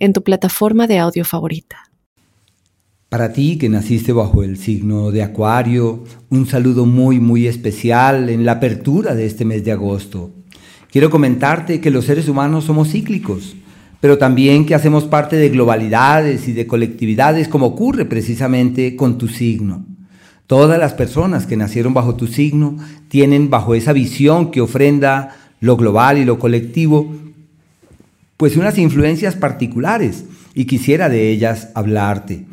en tu plataforma de audio favorita. Para ti que naciste bajo el signo de Acuario, un saludo muy muy especial en la apertura de este mes de agosto. Quiero comentarte que los seres humanos somos cíclicos, pero también que hacemos parte de globalidades y de colectividades como ocurre precisamente con tu signo. Todas las personas que nacieron bajo tu signo tienen bajo esa visión que ofrenda lo global y lo colectivo pues unas influencias particulares y quisiera de ellas hablarte.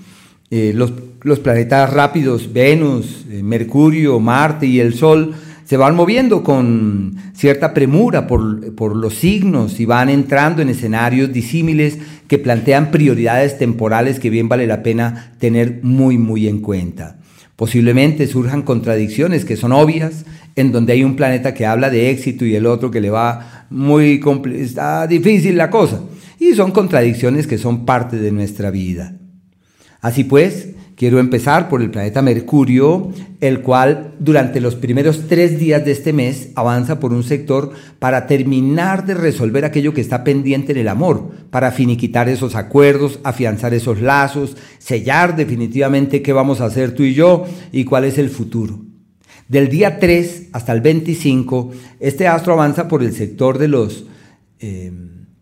Eh, los, planetas rápidos, Venus, eh, Mercurio, Marte y el Sol, se van moviendo con cierta premura por, por, los signos y van entrando en escenarios disímiles que plantean prioridades temporales que bien vale la pena tener muy, muy en cuenta. Posiblemente surjan contradicciones que son obvias, en donde hay un planeta que habla de éxito y el otro que le va muy está difícil la cosa. Y son contradicciones que son parte de nuestra vida. Así pues, quiero empezar por el planeta Mercurio, el cual durante los primeros tres días de este mes avanza por un sector para terminar de resolver aquello que está pendiente en el amor, para finiquitar esos acuerdos, afianzar esos lazos, sellar definitivamente qué vamos a hacer tú y yo y cuál es el futuro. Del día 3 hasta el 25, este astro avanza por el sector de los eh,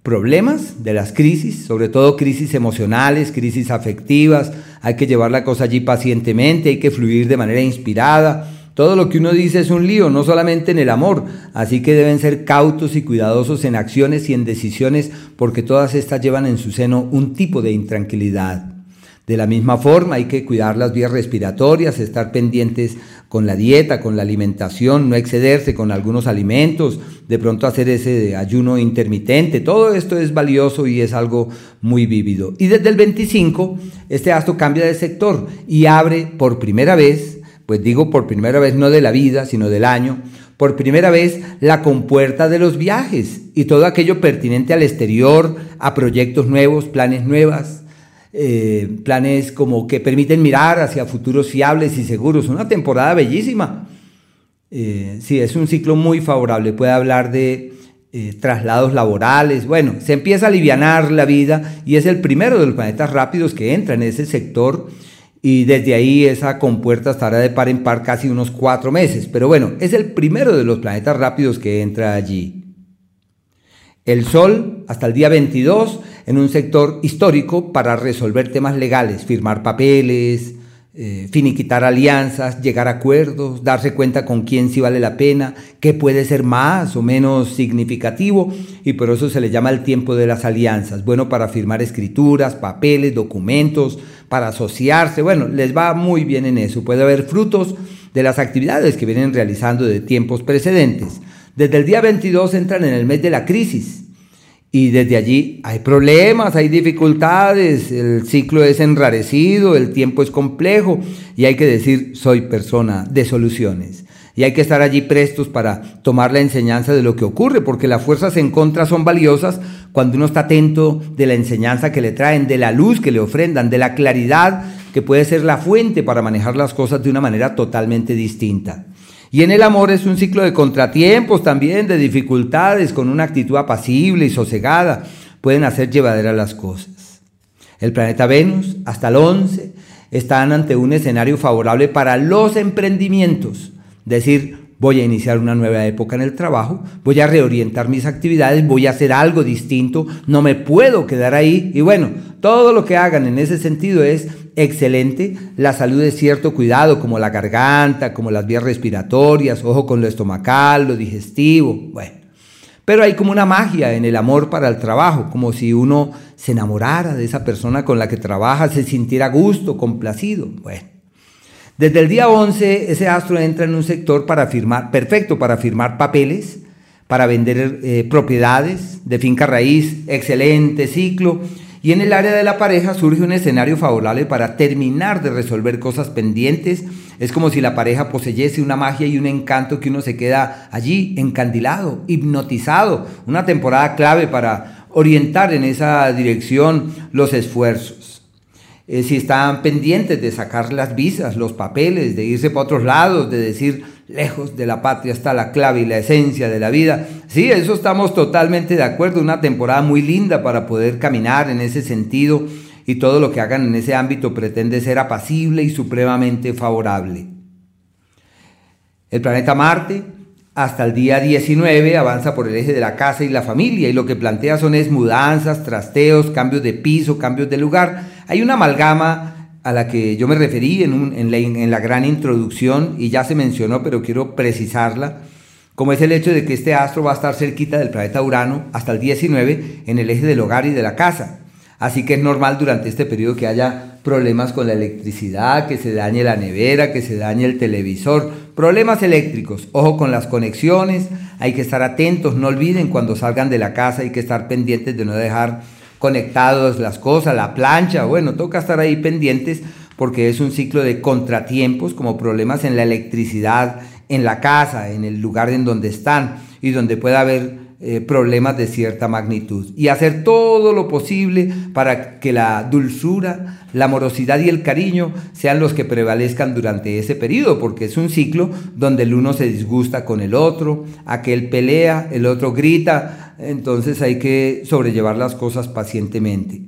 problemas, de las crisis, sobre todo crisis emocionales, crisis afectivas. Hay que llevar la cosa allí pacientemente, hay que fluir de manera inspirada. Todo lo que uno dice es un lío, no solamente en el amor, así que deben ser cautos y cuidadosos en acciones y en decisiones porque todas estas llevan en su seno un tipo de intranquilidad. De la misma forma hay que cuidar las vías respiratorias, estar pendientes con la dieta, con la alimentación, no excederse con algunos alimentos, de pronto hacer ese ayuno intermitente. Todo esto es valioso y es algo muy vívido. Y desde el 25, este astro cambia de sector y abre por primera vez, pues digo por primera vez no de la vida, sino del año, por primera vez la compuerta de los viajes y todo aquello pertinente al exterior, a proyectos nuevos, planes nuevas eh, planes como que permiten mirar hacia futuros fiables y seguros. Una temporada bellísima. Eh, sí, es un ciclo muy favorable. Puede hablar de eh, traslados laborales. Bueno, se empieza a alivianar la vida y es el primero de los planetas rápidos que entra en ese sector. Y desde ahí esa compuerta estará de par en par casi unos cuatro meses. Pero bueno, es el primero de los planetas rápidos que entra allí. El Sol, hasta el día 22, en un sector histórico para resolver temas legales, firmar papeles, eh, finiquitar alianzas, llegar a acuerdos, darse cuenta con quién sí vale la pena, qué puede ser más o menos significativo y por eso se le llama el tiempo de las alianzas. Bueno, para firmar escrituras, papeles, documentos, para asociarse, bueno, les va muy bien en eso. Puede haber frutos de las actividades que vienen realizando de tiempos precedentes. Desde el día 22 entran en el mes de la crisis, y desde allí hay problemas, hay dificultades, el ciclo es enrarecido, el tiempo es complejo y hay que decir, soy persona de soluciones. Y hay que estar allí prestos para tomar la enseñanza de lo que ocurre, porque las fuerzas en contra son valiosas cuando uno está atento de la enseñanza que le traen, de la luz que le ofrendan, de la claridad que puede ser la fuente para manejar las cosas de una manera totalmente distinta. Y en el amor es un ciclo de contratiempos también, de dificultades, con una actitud apacible y sosegada, pueden hacer llevaderas las cosas. El planeta Venus, hasta el 11, están ante un escenario favorable para los emprendimientos, decir, voy a iniciar una nueva época en el trabajo, voy a reorientar mis actividades, voy a hacer algo distinto, no me puedo quedar ahí. Y bueno, todo lo que hagan en ese sentido es excelente. La salud es cierto cuidado, como la garganta, como las vías respiratorias, ojo con lo estomacal, lo digestivo, bueno. Pero hay como una magia en el amor para el trabajo, como si uno se enamorara de esa persona con la que trabaja, se sintiera gusto, complacido. Bueno, desde el día 11 ese astro entra en un sector para firmar, perfecto para firmar papeles, para vender eh, propiedades de finca raíz, excelente ciclo Y en el área de la pareja surge un escenario favorable para terminar de resolver cosas pendientes. Es como si la pareja poseyese una magia y un encanto que uno se queda allí encandilado, hipnotizado. Una temporada clave para orientar en esa dirección los esfuerzos. Eh, si están pendientes de sacar las visas, los papeles, de irse para otros lados, de decir, lejos de la patria está la clave y la esencia de la vida. Sí, eso estamos totalmente de acuerdo, una temporada muy linda para poder caminar en ese sentido y todo lo que hagan en ese ámbito pretende ser apacible y supremamente favorable. El planeta Marte hasta el día 19 avanza por el eje de la casa y la familia y lo que plantea son es mudanzas, trasteos, cambios de piso, cambios de lugar. Hay una amalgama a la que yo me referí en, la, en la gran introducción y ya se mencionó, pero quiero precisarla, como es el hecho de que este astro va a estar cerquita del planeta Urano hasta el 19 en el eje del hogar y de la casa. Así que es normal durante este periodo que haya problemas con la electricidad, que se dañe la nevera, que se dañe el televisor, problemas eléctricos. Ojo con las conexiones, hay que estar atentos, no olviden cuando salgan de la casa, hay que estar pendientes de no dejar conectados las cosas, la plancha, bueno, toca estar ahí pendientes porque es un ciclo de contratiempos como problemas en la electricidad, en la casa, en el lugar en donde están y donde pueda haber eh, problemas de cierta magnitud. Y hacer todo lo posible para que la dulzura, la amorosidad y el cariño sean los que prevalezcan durante ese periodo, porque es un ciclo donde el uno se disgusta con el otro, aquel pelea, el otro grita, entonces hay que sobrellevar las cosas pacientemente.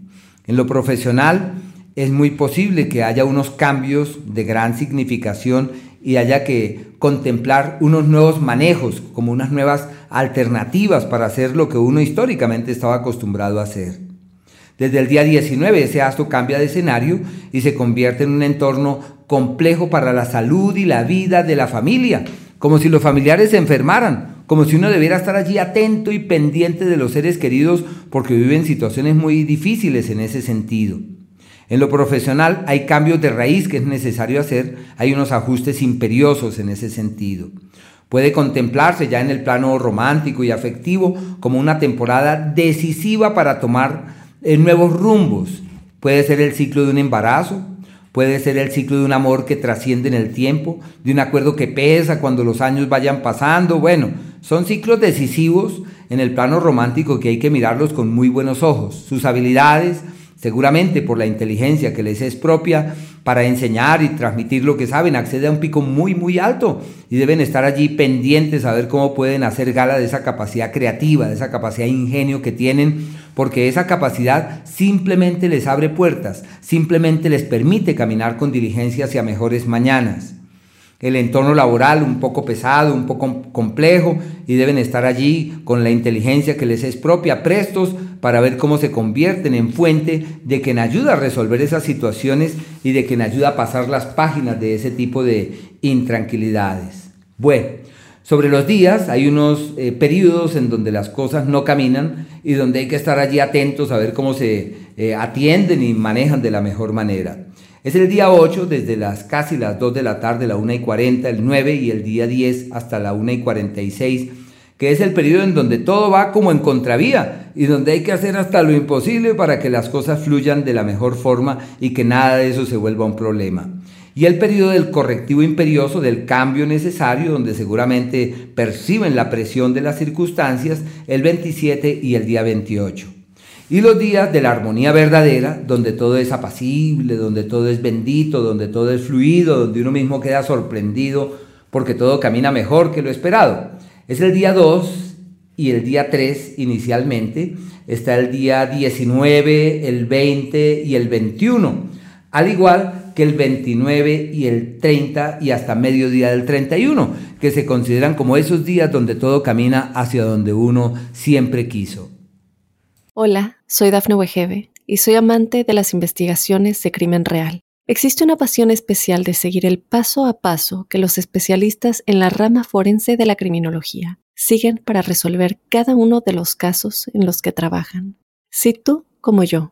En lo profesional es muy posible que haya unos cambios de gran significación y haya que contemplar unos nuevos manejos, como unas nuevas alternativas para hacer lo que uno históricamente estaba acostumbrado a hacer. Desde el día 19 ese astro cambia de escenario y se convierte en un entorno complejo para la salud y la vida de la familia, como si los familiares se enfermaran, como si uno debiera estar allí atento y pendiente de los seres queridos porque viven situaciones muy difíciles en ese sentido. En lo profesional hay cambios de raíz que es necesario hacer, hay unos ajustes imperiosos en ese sentido. Puede contemplarse ya en el plano romántico y afectivo como una temporada decisiva para tomar eh, nuevos rumbos. Puede ser el ciclo de un embarazo, puede ser el ciclo de un amor que trasciende en el tiempo, de un acuerdo que pesa cuando los años vayan pasando. Bueno, son ciclos decisivos en el plano romántico que hay que mirarlos con muy buenos ojos. Sus habilidades, seguramente por la inteligencia que les es propia para enseñar y transmitir lo que saben, accede a un pico muy muy alto y deben estar allí pendientes a ver cómo pueden hacer gala de esa capacidad creativa, de esa capacidad de ingenio que tienen, porque esa capacidad simplemente les abre puertas, simplemente les permite caminar con diligencia hacia mejores mañanas el entorno laboral un poco pesado, un poco complejo y deben estar allí con la inteligencia que les es propia, prestos para ver cómo se convierten en fuente de quien ayuda a resolver esas situaciones y de quien ayuda a pasar las páginas de ese tipo de intranquilidades. Bueno, sobre los días hay unos eh, periodos en donde las cosas no caminan y donde hay que estar allí atentos a ver cómo se eh, atienden y manejan de la mejor manera. Es el día 8 desde las casi las 2 de la tarde, la 1 y 40, el 9 y el día 10 hasta la 1 y 46, que es el periodo en donde todo va como en contravía y donde hay que hacer hasta lo imposible para que las cosas fluyan de la mejor forma y que nada de eso se vuelva un problema. Y el periodo del correctivo imperioso, del cambio necesario, donde seguramente perciben la presión de las circunstancias, el 27 y el día 28. Y los días de la armonía verdadera, donde todo es apacible, donde todo es bendito, donde todo es fluido, donde uno mismo queda sorprendido porque todo camina mejor que lo esperado. Es el día 2 y el día 3 inicialmente. Está el día 19, el 20 y el 21. Al igual que el 29 y el 30 y hasta mediodía del 31, que se consideran como esos días donde todo camina hacia donde uno siempre quiso. Hola, soy Dafne Wegebe y soy amante de las investigaciones de crimen real. Existe una pasión especial de seguir el paso a paso que los especialistas en la rama forense de la criminología siguen para resolver cada uno de los casos en los que trabajan. Si tú, como yo,